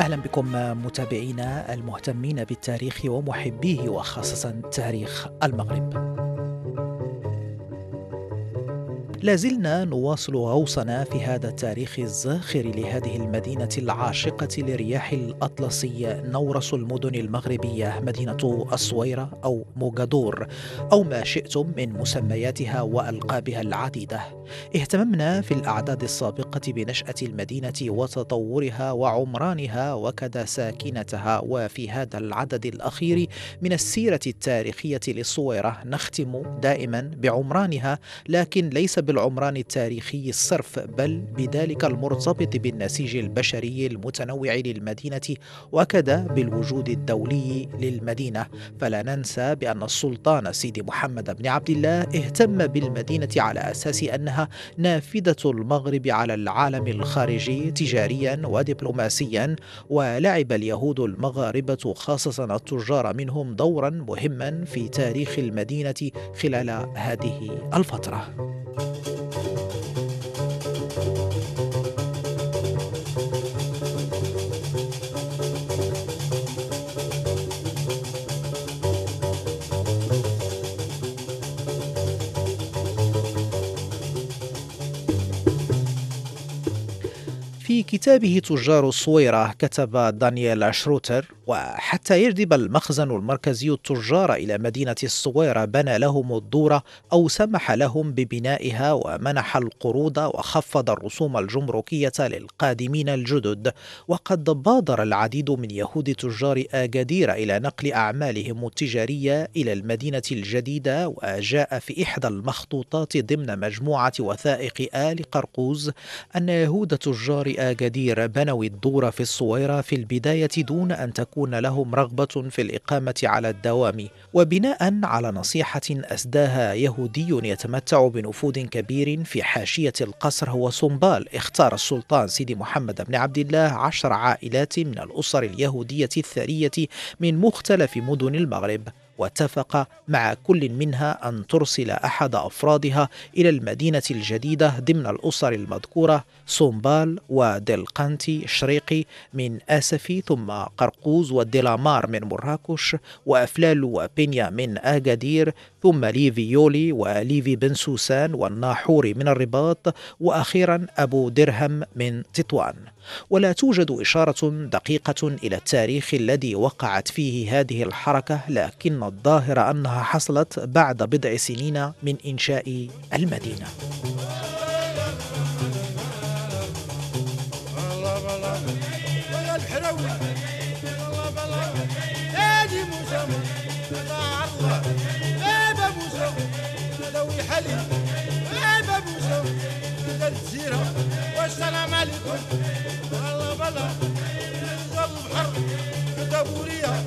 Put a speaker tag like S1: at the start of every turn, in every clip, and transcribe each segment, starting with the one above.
S1: أهلا بكم متابعينا المهتمين بالتاريخ ومحبيه وخاصة تاريخ المغرب. لازلنا نواصل غوصنا في هذا التاريخ الزاخر لهذه المدينة العاشقة لرياح الأطلسي نورس المدن المغربية مدينة الصويرة أو موغادور أو ما شئتم من مسمياتها وألقابها العديدة. اهتممنا في الأعداد السابقة بنشأة المدينة وتطورها وعمرانها وكذا ساكنتها. وفي هذا العدد الأخير من السيرة التاريخية للصويرة نختم دائما بعمرانها لكن ليس بالعمران التاريخي الصرف بل بذلك المرتبط بالنسيج البشري المتنوع للمدينة وكذا بالوجود الدولي للمدينة. فلا ننسى بأن السلطان سيدي محمد بن عبد الله اهتم بالمدينة على أساس أنها نافذة المغرب على العالم الخارجي تجاريا ودبلوماسيا ولعب اليهود المغاربة خاصة التجار منهم دورا مهما في تاريخ المدينة خلال هذه الفترة. كتابه تجار الصويرة كتب دانيال شروتر وحتى يجذب المخزن المركزي التجار إلى مدينة الصويرة بنى لهم الدورة أو سمح لهم ببنائها ومنح القروض وخفض الرسوم الجمركية للقادمين الجدد. وقد بادر العديد من يهود تجار آجادير إلى نقل أعمالهم التجارية إلى المدينة الجديدة وجاء في إحدى المخطوطات ضمن مجموعة وثائق آل قرقوز أن يهود تجار آجادير بنوا الدور في الصويرة في البداية دون أن تكون لهم رغبة في الإقامة على الدوام وبناء على نصيحة أسداها يهودي يتمتع بنفوذ كبير في حاشية القصر هو سنبال اختار السلطان سيدي محمد بن عبد الله عشر عائلات من الأسر اليهودية الثرية من مختلف مدن المغرب. واتفق مع كل منها أن ترسل أحد أفرادها إلى المدينة الجديدة ضمن الأسر المذكورة سومبال ودلقانتي شريقي من آسفي ثم قرقوز وديلامار من مراكش وأفلال وبينيا من آجادير ثم ليفي يولي وليفي بن سوسان والناحوري من الرباط وأخيرا أبو درهم من تطوان. ولا توجد إشارة دقيقة إلى التاريخ الذي وقعت فيه هذه الحركة لكن الظاهر أنها حصلت بعد بضع سنين من إنشاء المدينة. والسلام عليكم. الله بلا. البحر كتابوريا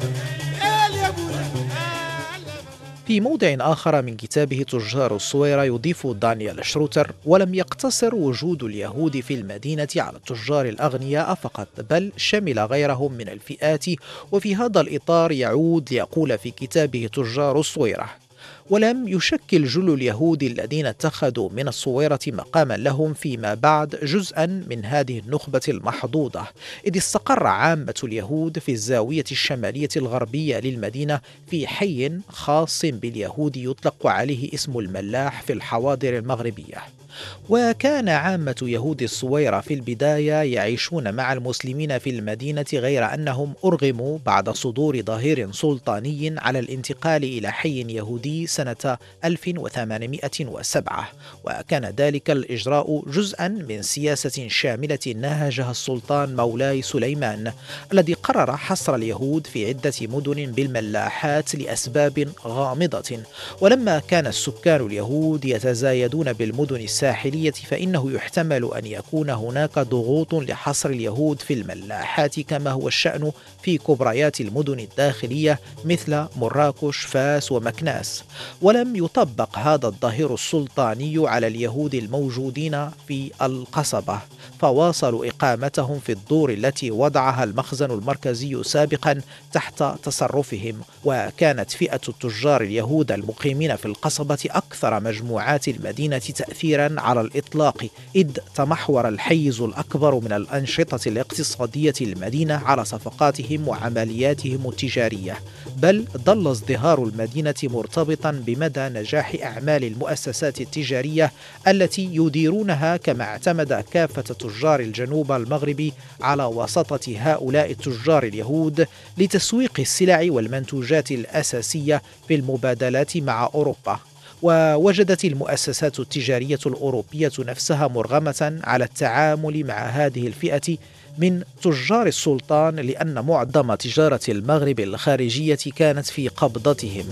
S1: في موضع آخر من كتابه تجار الصويرة يضيف دانيال شروتر ولم يقتصر وجود اليهود في المدينة على التجار الأغنياء فقط بل شمل غيرهم من الفئات وفي هذا الإطار يعود ليقول في كتابه تجار الصويرة. ولم يشكل جل اليهود الذين اتخذوا من الصويرة مقاما لهم فيما بعد جزءا من هذه النخبة المحظوظة. إذ استقر عامة اليهود في الزاوية الشمالية الغربية للمدينة في حي خاص باليهود يطلق عليه اسم الملاح في الحواضر المغربية. وكان عامة يهود الصويرة في البداية يعيشون مع المسلمين في المدينة غير أنهم أرغموا بعد صدور ظهير سلطاني على الانتقال إلى حي يهودي سنة 1807 وكان ذلك الإجراء جزءا من سياسة شاملة نهجها السلطان مولاي سليمان الذي قرر حصر اليهود في عدة مدن بالملاحات لأسباب غامضة. ولما كان السكان اليهود يتزايدون بالمدن السابقة الساحلية فإنه يحتمل أن يكون هناك ضغوط لحصر اليهود في الملاحات كما هو الشأن في كبريات المدن الداخلية مثل مراكش فاس ومكناس. ولم يطبق هذا الظهير السلطاني على اليهود الموجودين في القصبة. فواصلوا إقامتهم في الدور التي وضعها المخزن المركزي سابقا تحت تصرفهم. وكانت فئة التجار اليهود المقيمين في القصبة أكثر مجموعات المدينة تأثيرا على الإطلاق إذ تمحور الحيز الأكبر من الأنشطة الاقتصادية للمدينة على صفقاتهم وعملياتهم التجارية. بل ظل ازدهار المدينة مرتبطا بمدى نجاح أعمال المؤسسات التجارية التي يديرونها كما اعتمد كافة تجار الجنوب المغربي على وسطة هؤلاء التجار اليهود لتسويق السلع والمنتوجات الأساسية في المبادلات مع أوروبا. ووجدت المؤسسات التجارية الأوروبية نفسها مرغمة على التعامل مع هذه الفئة من تجار السلطان لأن معظم تجارة المغرب الخارجية كانت في قبضتهم.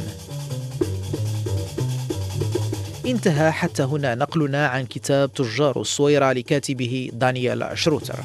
S1: انتهى حتى هنا نقلنا عن كتاب تجار الصويرة لكاتبه دانيال شروتر.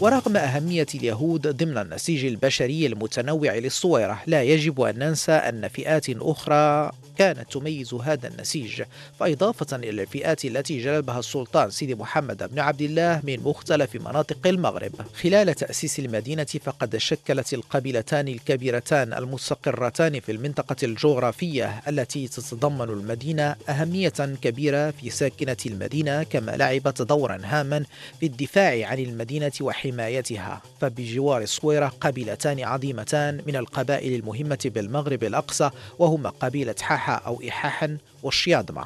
S1: ورغم أهمية اليهود ضمن النسيج البشري المتنوع للصويرة لا يجب أن ننسى أن فئات أخرى كانت تميز هذا النسيج. فإضافة إلى الفئات التي جلبها السلطان سيدي محمد بن عبد الله من مختلف مناطق المغرب. خلال تأسيس المدينة فقد شكلت القبيلتان الكبيرتان المستقرتان في المنطقة الجغرافية التي تتضمن المدينة أهمية كبيرة في ساكنة المدينة كما لعبت دورا هاما في الدفاع عن المدينة وحمايتها. فبجوار الصويرة قبيلتان عظيمتان من القبائل المهمة بالمغرب الأقصى وهما قبيلة حاحة أو إحاحا والشياضمة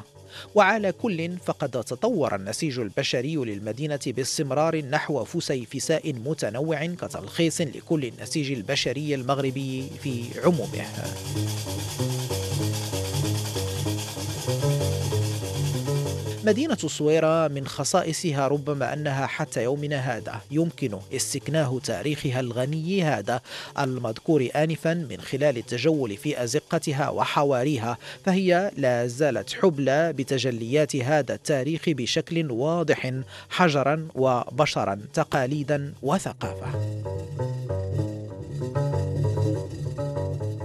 S1: وعلى كل فقد تطور النسيج البشري للمدينة باستمرار نحو فسيفساء متنوع كتلخيص لكل النسيج البشري المغربي في عمومه. مدينة الصويرة من خصائصها ربما أنها حتى يومنا هذا يمكن استكناه تاريخها الغني هذا المذكور آنفا من خلال التجول في أزقتها وحواريها فهي لا زالت حبلى بتجليات هذا التاريخ بشكل واضح حجرا وبشرا تقاليدا وثقافة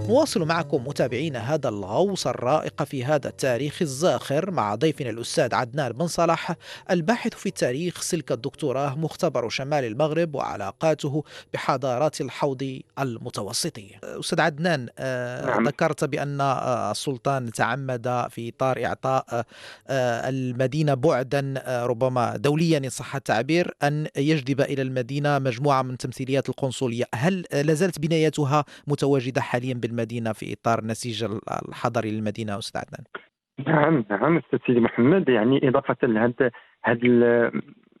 S1: نواصل معكم متابعينا هذا الغوص الرائق في هذا التاريخ الزاخر مع ضيفنا الأستاذ عدنان بن صلاح الباحث في التاريخ سلك الدكتوراه مختبر شمال المغرب وعلاقاته بحضارات الحوض المتوسطي أستاذ عدنان آه، نعم. ذكرت بأن آه، السلطان تعمد في إطار إعطاء آه، المدينة بعدا ربما دوليا إن صح التعبير أن يجذب إلى المدينة مجموعة من تمثيليات القنصلية. هل لازالت بنايتها متواجدة حاليا بالمدينة؟ المدينة في إطار النسيج الحضري للمدينة أستاذ عدنان؟
S2: نعم نعم أستاذ سيدي محمد. يعني إضافة لهذا هاد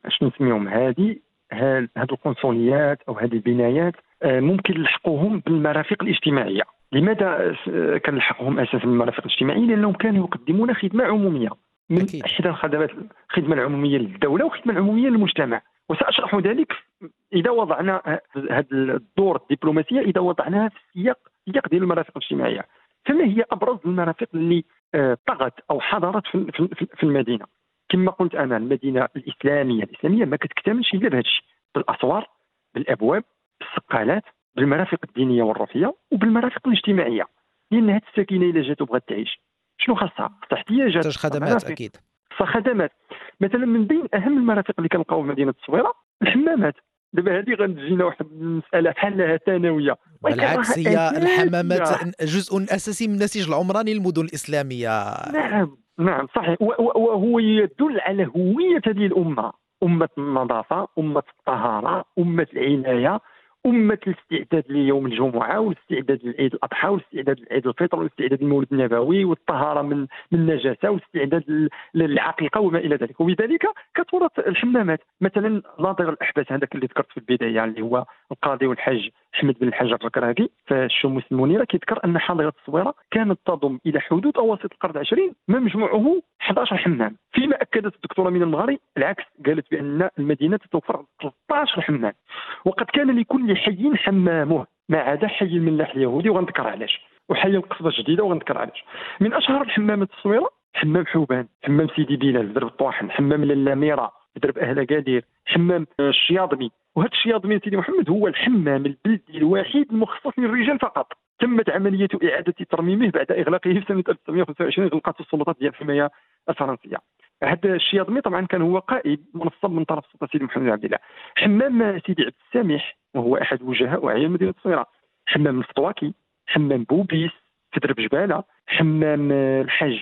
S2: أش نسميهم هذه هاد القنصليات أو هذه البنايات آه، ممكن نلحقوهم بالمرافق الاجتماعية. لماذا كنلحقوهم أساسا بالمرافق الاجتماعيه لأنهم كانوا يقدمون خدمة عمومية. من أكيد. إحدى الخدمات الخدمة العمومية للدولة والخدمة العمومية للمجتمع. وسأشرح ذلك إذا وضعنا هذا الدور الدبلوماسية إذا وضعناها في السياق السياق ديال المرافق الاجتماعية. فما هي أبرز المرافق اللي آه، طغت أو حضرت في المدينة؟ كما قلت أنا المدينة الإسلامية. الإسلامية ما كتكتملش إلا بهذا الشيء بالأسوار بالأبواب بالسقالات بالمرافق الدينية والروحيه وبالمرافق الاجتماعية. لأن هذه الساكنه إلا جات وبغات تعيش. شنو خاصها؟ خاصها احتياجات
S1: خدمات أكيد.
S2: خاصها خدمات. مثلا من بين أهم المرافق اللي كنلقاو في مدينة التصويره الحمامات. دابا هذه غنجينا واحد المسألة بحالها ثانوية.
S1: بالعكس هي الحمامات جزء أساسي من النسيج العمراني للمدن الإسلامية.
S2: نعم نعم صحيح. وهو يدل على هوية هذه الأمة. أمة النظافة أمة الطهارة أمة العناية. أمة الاستعداد ليوم الجمعة والاستعداد لعيد الأضحى والاستعداد لعيد الفطر والاستعداد للمولد النبوي والطهارة من من النجاسة والاستعداد للعقيقة وما إلى ذلك. وبذلك كثرت الحمامات مثلا ناظر الأحباس هذاك اللي ذكرت في البداية اللي هو القاضي والحاج أحمد بن الحاج الركراكي في الشموس المنيره كيذكر أن حاضرة الصويرة كانت تضم إلى حدود أواسط القرن العشرين ما مجموعه 11 حمام فيما أكدت الدكتورة من المغري العكس قالت بأن المدينة تتوفر 13 حمام وقد كان لكل حي حمامه ما عدا حي الملاح اليهودي وغنذكر علاش. وحي القصبة الجديدة وغنذكر علاش. من أشهر الحمامات الصويرة حمام حوبان حمام سيدي بلال درب الطواحن حمام للاميرة. درب أهل قادير حمام الشياضمي. وهذا الشياضمي سيدي محمد هو الحمام البلدي الوحيد المخصص للرجال فقط. تمت عملية إعادة ترميمه بعد إغلاقه في سنة 1925 غلقت السلطات ديال الحماية الفرنسية. هذا الشياضمي طبعا كان هو قائد منصب من طرف السلطة سيدي محمد عبد الله. حمام سيدي عبد السامح وهو أحد وجهاء وعيان مدينة الصويرة حمام الفطواكي حمام بوبيس في درب جبالة حمام الحاج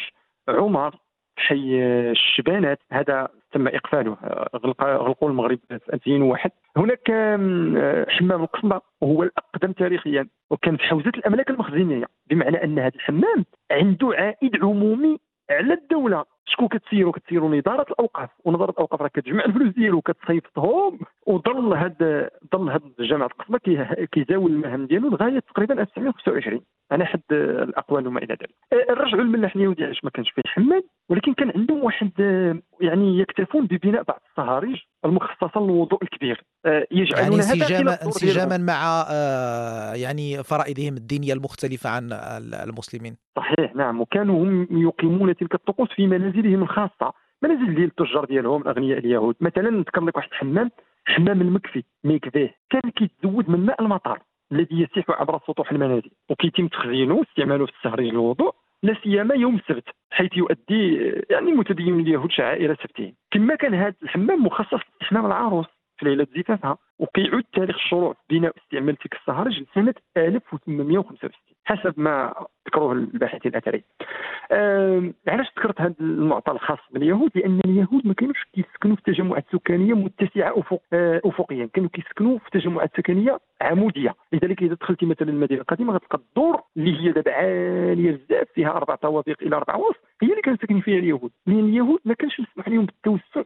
S2: عمر حي الشبانات. هذا تم إقفاله غلقوا المغرب في 2001 هناك حمام القصبه وهو الأقدم تاريخيا وكان في حوزة الأملاك المخزنية بمعنى أن هذا الحمام عنده عائد عمومي على الدولة. شكون كتسيرو كتسيرو نظاره الأوقاف ونظاره الأوقاف راه كتجمع الفلوس ديالو كتصيفطهم وظل هاد ظل هاد جامعه القسمة كيزاول المهام ديالو لغاية تقريبا 1925 على حد الأقوال وما إلى ذلك. الرجع الملاح اليهودي علاش ما كانش فيه حمام ولكن كان عندهم واحد يعني يكتفون ببناء بعض الصهاريج. المخصصه للوضوء الكبير.
S1: يجعلون يعني انسجاما انسجاما مع آه، يعني فرائضهم الدينية المختلفة عن المسلمين.
S2: صحيح نعم. وكانوا هم يقيمون تلك الطقوس في منازلهم الخاصة. منازل ديال التجار ديالهم الأغنياء اليهود. مثلا نذكر لك واحد الحمام حمام المكفي ميكفيه كان كيتزود من ماء المطر الذي يسيح عبر سطوح المنازل وكيتم تخزينه واستعماله في السهري للوضوء. لا سيما يوم السبت حيث يؤدي يعني المتدين اليهود شعائر سبتهم كما كان هذا الحمام مخصص لاستحمام العروس في ليلة زفافها وكيعود تاريخ الشروع بناء استعمال تلك السهرج لسنه 1865 حسب ما ذكروه الباحثين الأثريين. أه علاش ذكرت هذا المعطى الخاص باليهود؟ لأن اليهود ما كانوش كيسكنوا في تجمعات سكانيه متسعة افق أه افقيا، كانوا كيسكنوا في تجمعات سكنيه عمودية، لذلك إذا دخلتي مثلا المدينة القديمة غتلقى الدور اللي هي دابا عالية بزاف فيها أربع طوابق إلى أربع وسط هي اللي كانوا ساكنين فيها اليهود، لأن اليهود ما كانش مسموح لهم بالتوسع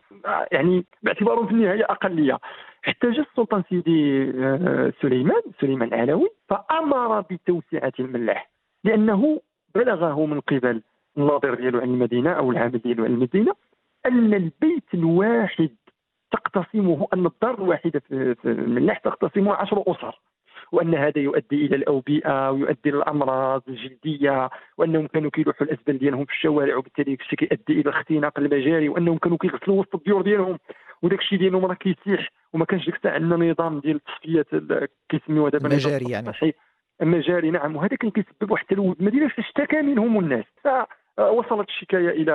S2: يعني باعتبارهم في النهاية أقلية. جا السلطان سيدي آه، سليمان سليمان العلوي فأمر بتوسعة الملاح لأنه بلغه من قبل الناظر ديالو عن المدينة أو العامل ديالو عن المدينة أن البيت الواحد تقتسمه أن الدار الواحدة في الملاح تقتسمه عشر أسر. وأن هذا يؤدي إلى الأوبئة ويؤدي إلى الأمراض الجلدية وأنهم كانوا كيلوحوا الازبال ديالهم في الشوارع وبالتالي الشيء كيؤدي إلى اختناق المجاري وأنهم كانوا كيغسلوا وسط الديور ديالهم. وداك الشيء ديالهم راه كيسيح وما كانش ديك الساعة عندنا نظام ديال التصفيه كيسميوها دابا
S1: المجاري يعني.
S2: المجاري نعم. وهذا كان كيسبب واحد التلوث. المدينة فاشتكى منهم الناس. وصلت الشكاية إلى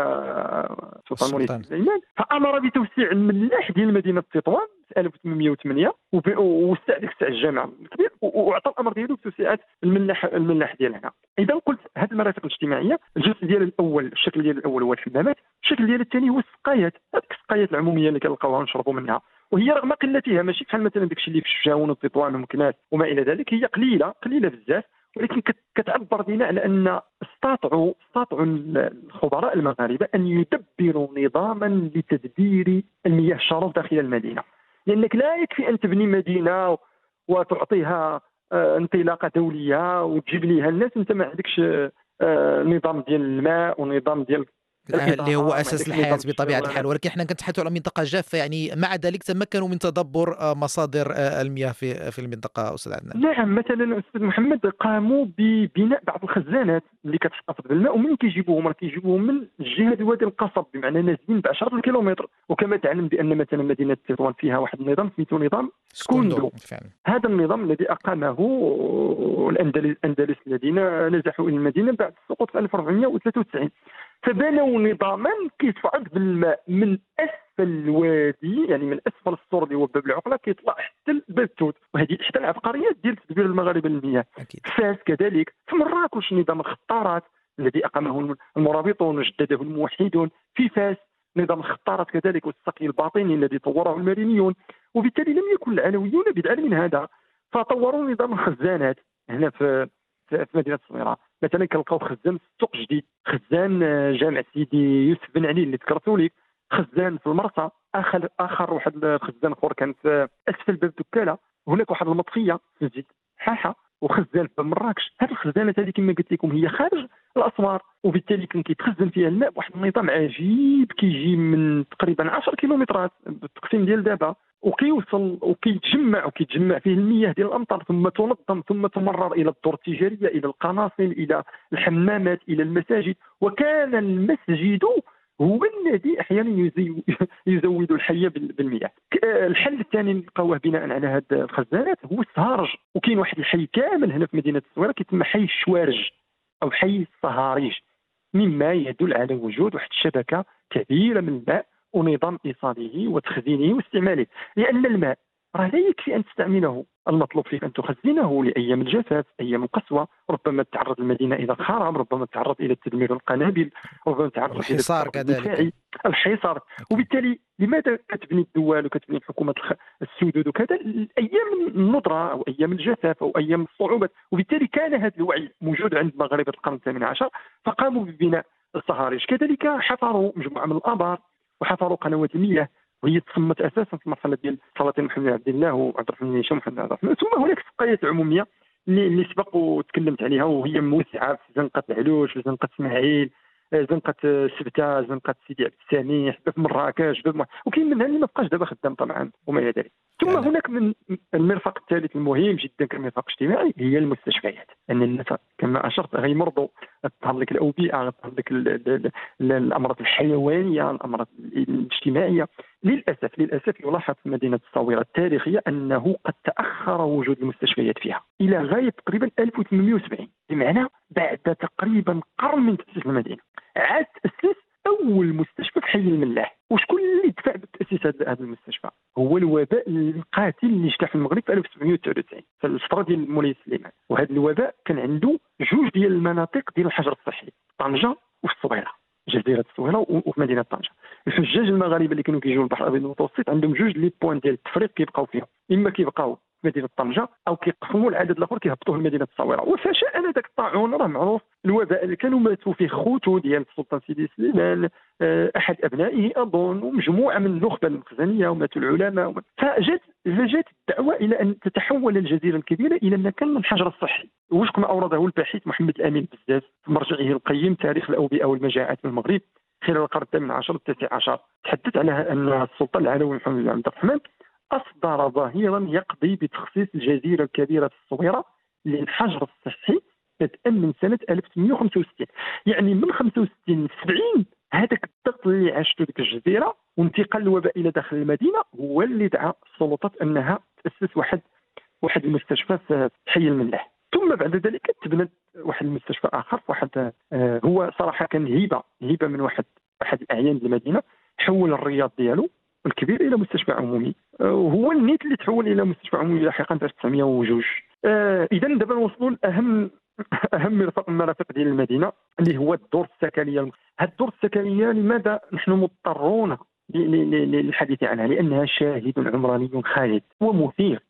S2: سلطان الملك سليمان. فأمر بتوسيع الملاح ديال مدينه تطوان في 1808 واستعد ديك الساعة الجامع الكبير وأعطى الأمر ديالو بتوسعه الملاح الملاح ديالنا إذا قلت هذه المرافق الاجتماعية الجزء ديال الأول الشكل ديال الأول هو الحمامات الشكل ديال الثاني هو السقايات. هذيك السقايات العمومية اللي كنلقاوها ونشربوا منها. وهي رغم قلتها ماشي بحال مثلا داكشي اللي في الشجاون والتطوان ومكناس وما إلى ذلك هي قليلة قليلة بزاف. ولكن كتعبر بنا على أن استطاعوا استطاعوا الخبراء المغاربة أن يدبروا نظاما لتدبير المياه الشرف داخل المدينة. لأنك لا يكفي أن تبني مدينة وتعطيها آه، انطلاقة دولية وتجيب ليها الناس. أنت ما عندكش آه، نظام ديال الماء ونظام ديال
S1: اللي هو أساس الحياة بطبيعة الحال ولكن إحنا كنتحدثوا على منطقة جافة يعني مع ذلك تمكنوا من تدبر آه، مصادر آه، المياه في في المنطقة أستاذ عدنان.
S2: نعم مثلا أستاذ محمد قاموا ببناء بعض الخزانات اللي كتحتفظ بالماء ومن كيجيبوهم؟ راه كيجيبوهم من جهة وادي القصب بمعنى نازلين ب 10 كيلومتر وكما تعلم بأن مثلا مدينة تطوان فيها واحد النظام سميتو نظام سكوندو هذا النظام الذي أقامه الأندلس الذين نزحوا إلى المدينة بعد السقوط في 1493 فبنوا نظاما كيصعد بالماء من أسفل الوادي يعني من أسفل السور اللي هو باب العقلة كيطلع حتى باب توت وهذه إحدى العبقريات ديال تدبير المغاربة للمياه فاس كذلك في مراكش نظام الخطارات الذي أقامه المرابطون وجدده الموحدون. في فاس نظام الخطارات كذلك والسقي الباطني الذي طوره المرينيون. وبالتالي لم يكن العلويون بدعا من هذا فطوروا نظام الخزانات. هنا في في مدينة الصويره مثلا كنلقاو خزان في السوق جديد. خزان آه، جامع سيدي يوسف بن علي اللي ذكرتو لك خزان في المرسى. آخر آخر واحد الخزان اخر كان في أسفل باب دكاله هناك واحد المطفيه في مسجد حاحة. وخزان في مراكش. هذه الخزانات هذه كما قلت لكم هي خارج الأسوار وبالتالي كان كيتخزن فيها الماء بواحد النظام عجيب كيجي من تقريبا 10 كيلومترات بالتقسيم ديال دابا وكيوصل وكيتجمع وكيتجمع فيه المياه ديال الأمطار ثم تنظم ثم تمرر إلى الدور التجارية إلى القناصل إلى الحمامات إلى المساجد وكان المسجد هو الذي أحيانا يزود الحي بالمياه الحل الثاني نلقاوه بناء على هذه الخزانات هو السهارج وكاين واحد الحي كامل هنا في مدينة الصويره كيتسمى حي الشوارج أو حي الصهاريج. مما يدل على وجود واحد الشبكة كبيرة من الماء ونظام ايصاله وتخزينه واستعماله لأن الماء راه لا يكفي أن تستعمله المطلوب فيك أن تخزنه لأيام الجفاف أيام القسوة. ربما تعرض المدينة إلى الخراب ربما تعرض إلى تدمير القنابل ربما تعرض
S1: الحصار كذلك.
S2: الحصار. وبالتالي لماذا كتبني الدول وكتبني الحكومة السدود وكذا؟ أيام الندره أو أيام الجفاف أو أيام الصعوبات. وبالتالي كان هذا الوعي موجود عند مغاربه القرن الثامن عشر. فقاموا ببناء الصهاريج. كذلك حفروا مجموعة من الآبار وحفروا قنوات المياه. وهي تصمت أساسا في المرحلة ديال سلاطين محمد عبد الله وعبد الرحمن هشام ومحمد عبد الرحمن. ثم هناك سقايات عمومية اللي, اللي سبق وتكلمت عليها وهي موسعة في زنقة العلوش في زنقة إسماعيل زنقة سبتة زنقة سيدي عبد السميح في مراكش وكاين منها اللي ما بقاش دابا خدام طبعا وما إلى ذلك. ثم يعني. هناك من المرفق الثالث المهم جدا كمرفق اجتماعي هي المستشفيات. أن الناس كما أشرت غيمرضوا تظهر لك الأوبئة تظهر لك الأمراض الحيوانية الأمراض الاجتماعية. للأسف للأسف يلاحظ في مدينة الصويرة التاريخية أنه قد تأخر وجود المستشفيات فيها إلى غاية تقريبا 1870 بمعنى بعد تقريبا قرن من تأسيس المدينة. عاد تاسس أول مستشفى في حي الملاح. وشكون اللي دفع بتاسيس هذا المستشفى؟ هو الوباء القاتل اللي اجتاح المغرب في 1799 في الفترة ديال مولاي سليمان. وهذا الوباء كان عنده جوج ديال المناطق ديال الحجر الصحي طنجة وفي الصويرة جزيرة الصويرة وفي مدينة طنجة. الحجاج المغاربة اللي كانوا كيجيو البحر الأبيض المتوسط عندهم جوج لي بوين ديال التفريق كيبقاو فيهم. إما كيبقاو مدينة طنجة أو كيقسموا العدد الآخر كيهبطوه لمدينة الصويرة. وفشاء ذاك الطاعون راه معروف. الوباء اللي كانوا ماتوا فيه خوتو ديال السلطان سيدي سليمان آه، أحد أبنائه أظن ومجموعة من النخبة المخزنية وماتوا العلماء فجات فجات الدعوة إلى أن تتحول الجزيرة الكبيرة إلى مكان من الحجر الصحي. وفق ما أورده الباحث محمد الأمين بزاف في مرجعه القيم تاريخ الأوبئة والمجاعات في المغرب خلال القرن الثامن عشر والتاسع عشر تحدث على أن السلطان العلوي محمد بن عبد الرحمن أصدر ظاهرا يقضي بتخصيص الجزيرة الكبيرة الصغيرة للحجر الصحي بدءا من سنة 1865 يعني من 65 ل 70 هذاك الضغط اللي عاشته ديك الجزيرة وانتقال الوباء إلى داخل المدينة هو اللي دعا السلطات أنها تأسس واحد واحد المستشفى في حي الملاح. ثم بعد ذلك تبنت واحد المستشفى آخر واحد آه هو صراحة كان هيبة هيبة من واحد احد الأعيان المدينة حول الرياض ديالو الكبير إلى مستشفى عمومي. وهو النيت اللي تحول إلى مستشفى عمومي لاحقا في 1902 آه اذا دابا نوصلوا لأهم أهم مرفق المرافق ديال المدينة اللي هو الدور السكنيه هذه الدور السكنيه لماذا نحن مضطرون للحديث عنها؟ لأنها شاهد عمراني خالد ومثير.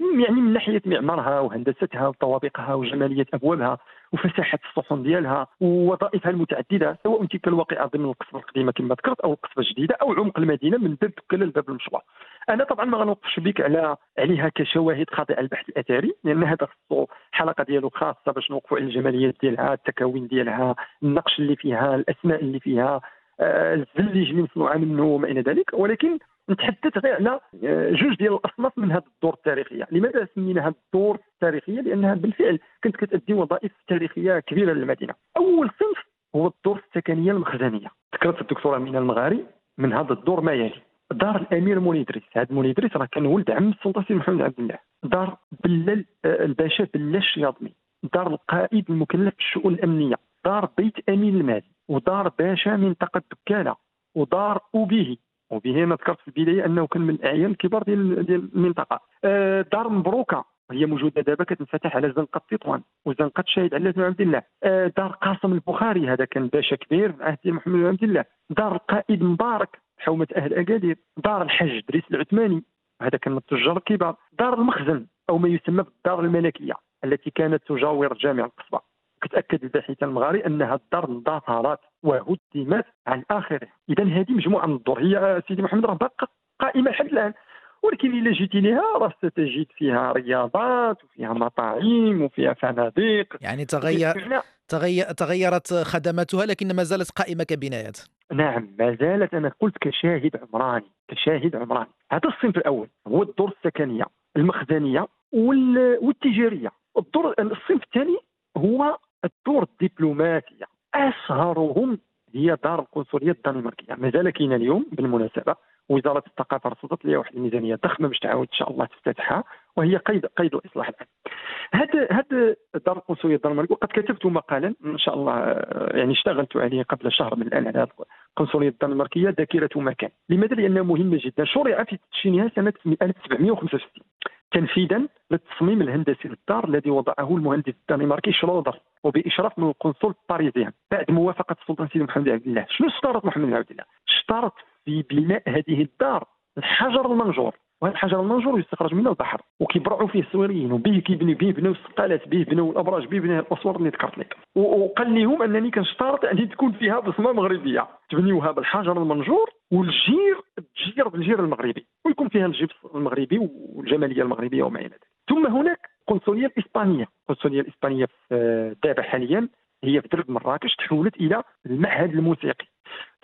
S2: يعني من ناحية معمارها وهندستها وطوابقها وجمالية أبوابها وفساحة الصحن ديالها ووظائفها المتعددة سواء تلك الواقعه ضمن القصبة القديمة كما ذكرت أو القصبة الجديدة أو عمق المدينة من باب دكه لباب المشوار. أنا طبعا ما غنوقفش بك على عليها كشواهد خاضعه البحث الأثري لأن هذا خصو حلقه ديالو خاصة باش نوقفوا على الجماليات ديالها التكوين ديالها النقش اللي فيها الأسماء اللي فيها آه، الزليج اللي مصنوعه منه وما إلى ذلك ولكن نتحدث غير على آه، جوج ديال الأصناف من هذه الدور التاريخية. لماذا سميناها الدور التاريخية؟ لأنها بالفعل كانت كتأدي وظائف تاريخية كبيرة للمدينة. أول صنف هو الدور السكنية المخزنية. ذكرت الدكتورة امينه المغاري من هذا الدور ما يلي. دار الأمير مولاي إدريس. هذا مولاي إدريس راه كان ولد عم السلطان محمد عبد الله. دار بلال آه، الباشا بلا الشياطمي دار القائد المكلف بالشؤون الأمنية. دار بيت أمين المال. ودار باشا منطقة دكاله ودار اوبيه وبه أنا ذكرت في البدايه أنه كان من الاعيان الكبار ديال ديال المنطقة. آه، دار مبروكه هي موجودة دابا كتنفتح على زنقة تطوان وزنقة شاهد علي بن عبد الله. آه، دار قاسم البخاري هذا كان باشا كبير في عهد محمد بن عبد الله. دار القائد مبارك حومة أهل أكادير. دار الحج دريس العثماني هذا كان من التجار الكبار. دار المخزن أو ما يسمى بالدار الملكية التي كانت تجاور جامع القصبة. كتاكد الباحث المغاري أنها الدار اندثرت وهدمت عن آخره. اذا هذه مجموعة من الدور. هي سيدي محمد راه باقا قائمة لحد الآن. ولكن الا جيتي لها راه ستجد فيها رياضات وفيها مطاعم وفيها فنادق.
S1: يعني تغير تغير تغيرت خدماتها لكن ما زالت قائمة كبنايات.
S2: نعم ما زالت. أنا قلت كشاهد عمراني كشاهد عمراني. هذا الصنف الأول هو الدور السكنية المخزنية والتجارية. الدور الصنف الثاني هو الدور الدبلوماسيه أشهرهم هي دار القنصلية الدنماركية. مازال كاينة اليوم بالمناسبة وزارة الثقافة رصدت لها واحد الميزانية ضخمة باش تعاود إن شاء الله تفتتحها وهي قيد قيد الإصلاح الآن. هذا هذا دار القنصلية الدنماركية وقد كتبت مقالا إن شاء الله يعني اشتغلت عليه قبل شهر من الآن على القنصلية الدنماركية ذاكرة مكان. لماذا؟ لأنها مهمة جدا. شرع في تدشينها سنة 1765 تنفيذا للتصميم الهندسي للدار الذي وضعه المهندس الدنماركي شلودر وبإشراف من القنصل الباريزيان بعد موافقة السلطان سيدي محمد عبد الله. شنو اشترط محمد عبد الله؟ اشترط في بناء هذه الدار الحجر المنجور. وهذا الحجر المنجور يستخرج منه البحر. وكيبرعوا فيه السوريين وبه كيبني به بنوا السقالات به بنوا الأبراج به بنوا الأسوار اللي ذكرت لك. وقال لهم أنني كنشترط ان تكون فيها بصمة مغربية. تبنيوها بالحجر المنجور والجير تجير بالجير المغربي. ويكون فيها الجبس المغربي والجمالية المغربية وما إلى ذلك. ثم هناك القنصليه الاسبانيه القنصليه الاسبانيه دابا حاليا. هي في درب مراكش تحولت إلى المعهد الموسيقي.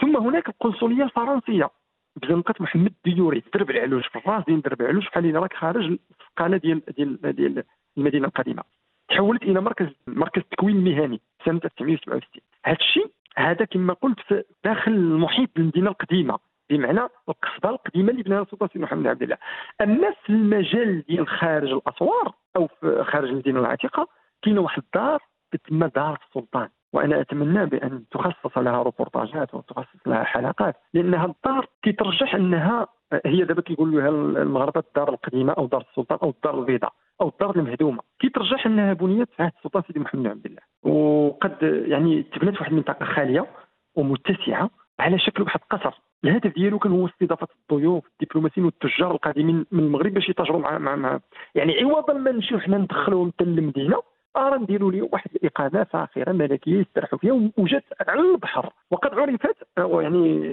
S2: ثم هناك القنصليه الفرنسيه بزنقه محمد ديوري درب العلوش في الراس ديال درب العلوش بحال راك خارج السقاله ديال ديال ديال المدينة القديمة. تحولت إلى مركز مركز تكوين مهني سنة 1967 هذا الشيء هذا كما قلت في داخل المحيط المدينة القديمة بمعنى القصبة القديمة اللي بناها السلطان سيدنا محمد عبد الله. أما في المجال ديال خارج الأسوار أو في خارج المدينة العتيقة كاينة واحد الدار تسمى دار السلطان. وأنا أتمنى بأن تخصص لها روبورتاجات وتخصص لها حلقات لأنها الدار كيترجح أنها هي دابا كيقولوا لها المغاربه الدار القديمة أو دار السلطان أو الدار البيضاء أو الدار المهدومة. كيترجح أنها بنيت في عهد السلطان سيدي محمد بن عبد الله. وقد يعني تبنت واحد المنطقة خالية ومتسعة على شكل واحد قصر الهدف ديالو كان هو استضافة الضيوف الدبلوماسيين والتجار القادمين من المغرب باش يتاجروا مع مع, مع يعني عوضا ما نمشيو حنا ندخلوهم حتى للمدينة. راه نديروا لهم واحد الإقامة فاخرة ملكية يسترحوا فيها وجات على البحر. وقد عرفت يعني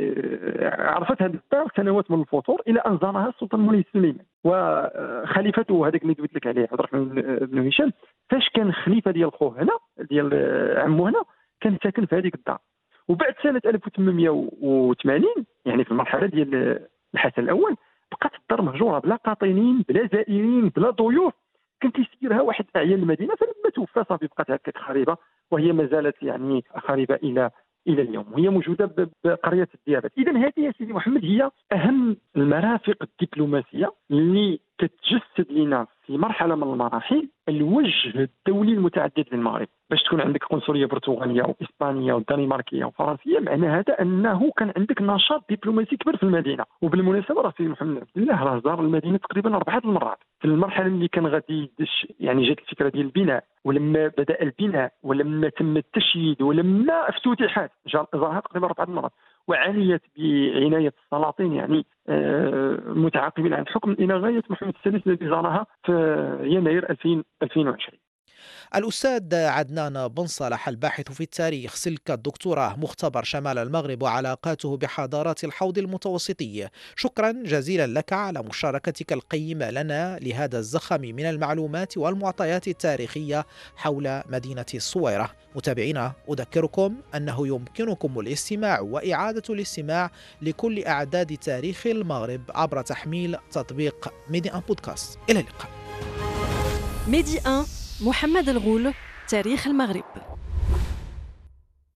S2: عرفت هذه الدار سنوات من الفطور إلى أن زارها السلطان مولاي سليمان. وخليفته هذاك اللي دويت لك عليه عبد الرحمن بن هشام فاش كان خليفة ديال خوه هنا ديال عمو هنا كان ساكن في هذيك الدار. وبعد سنة 1880 يعني في المرحلة ديال الحسن الأول بقات الدار مهجورة بلا قاطنين بلا زائرين بلا ضيوف. كان كيسيرها واحد أعيان المدينة فلما توفى صافي بقات هكاك خريبة وهي ما زالت يعني خريبة إلى إلى اليوم. وهي موجودة بقرية الديابات. اذا هذه يا سيدي محمد هي أهم المرافق الدبلوماسية اللي كتجسد لنا في مرحله من المراحل الوجه الدولي المتعدد للمغرب. باش تكون عندك قنصلية برتغالية وإسبانية ودنماركية وفرنسية معنى هذا أنه كان عندك نشاط دبلوماسي كبير في المدينة. وبالمناسبة راه سيدي محمد عبد الله راه زار المدينة تقريبا أربعة المرات. في المرحلة اللي كان غادي يعني جات الفكرة ديال البناء ولما بدأ البناء ولما تم التشييد ولما افتتحت زارها تقريبا أربعة المرات. وعنيت بعناية السلاطين يعني آه، متعاقبين عن الحكم إلى غاية محمد السادس الذي زارها في يناير 2020
S1: الأستاذ عدنان بن صالح الباحث في التاريخ سلك الدكتوراه مختبر شمال المغرب وعلاقاته بحضارات الحوض المتوسطي. شكرا جزيلا لك على مشاركتك القيمة لنا لهذا الزخم من المعلومات والمعطيات التاريخية حول مدينة الصويرة. متابعينا أذكركم أنه يمكنكم الاستماع وإعادة الاستماع لكل أعداد تاريخ المغرب عبر تحميل تطبيق Medi 1 Podcast. إلى اللقاء.
S3: ميدي 1 محمد الغول تاريخ المغرب.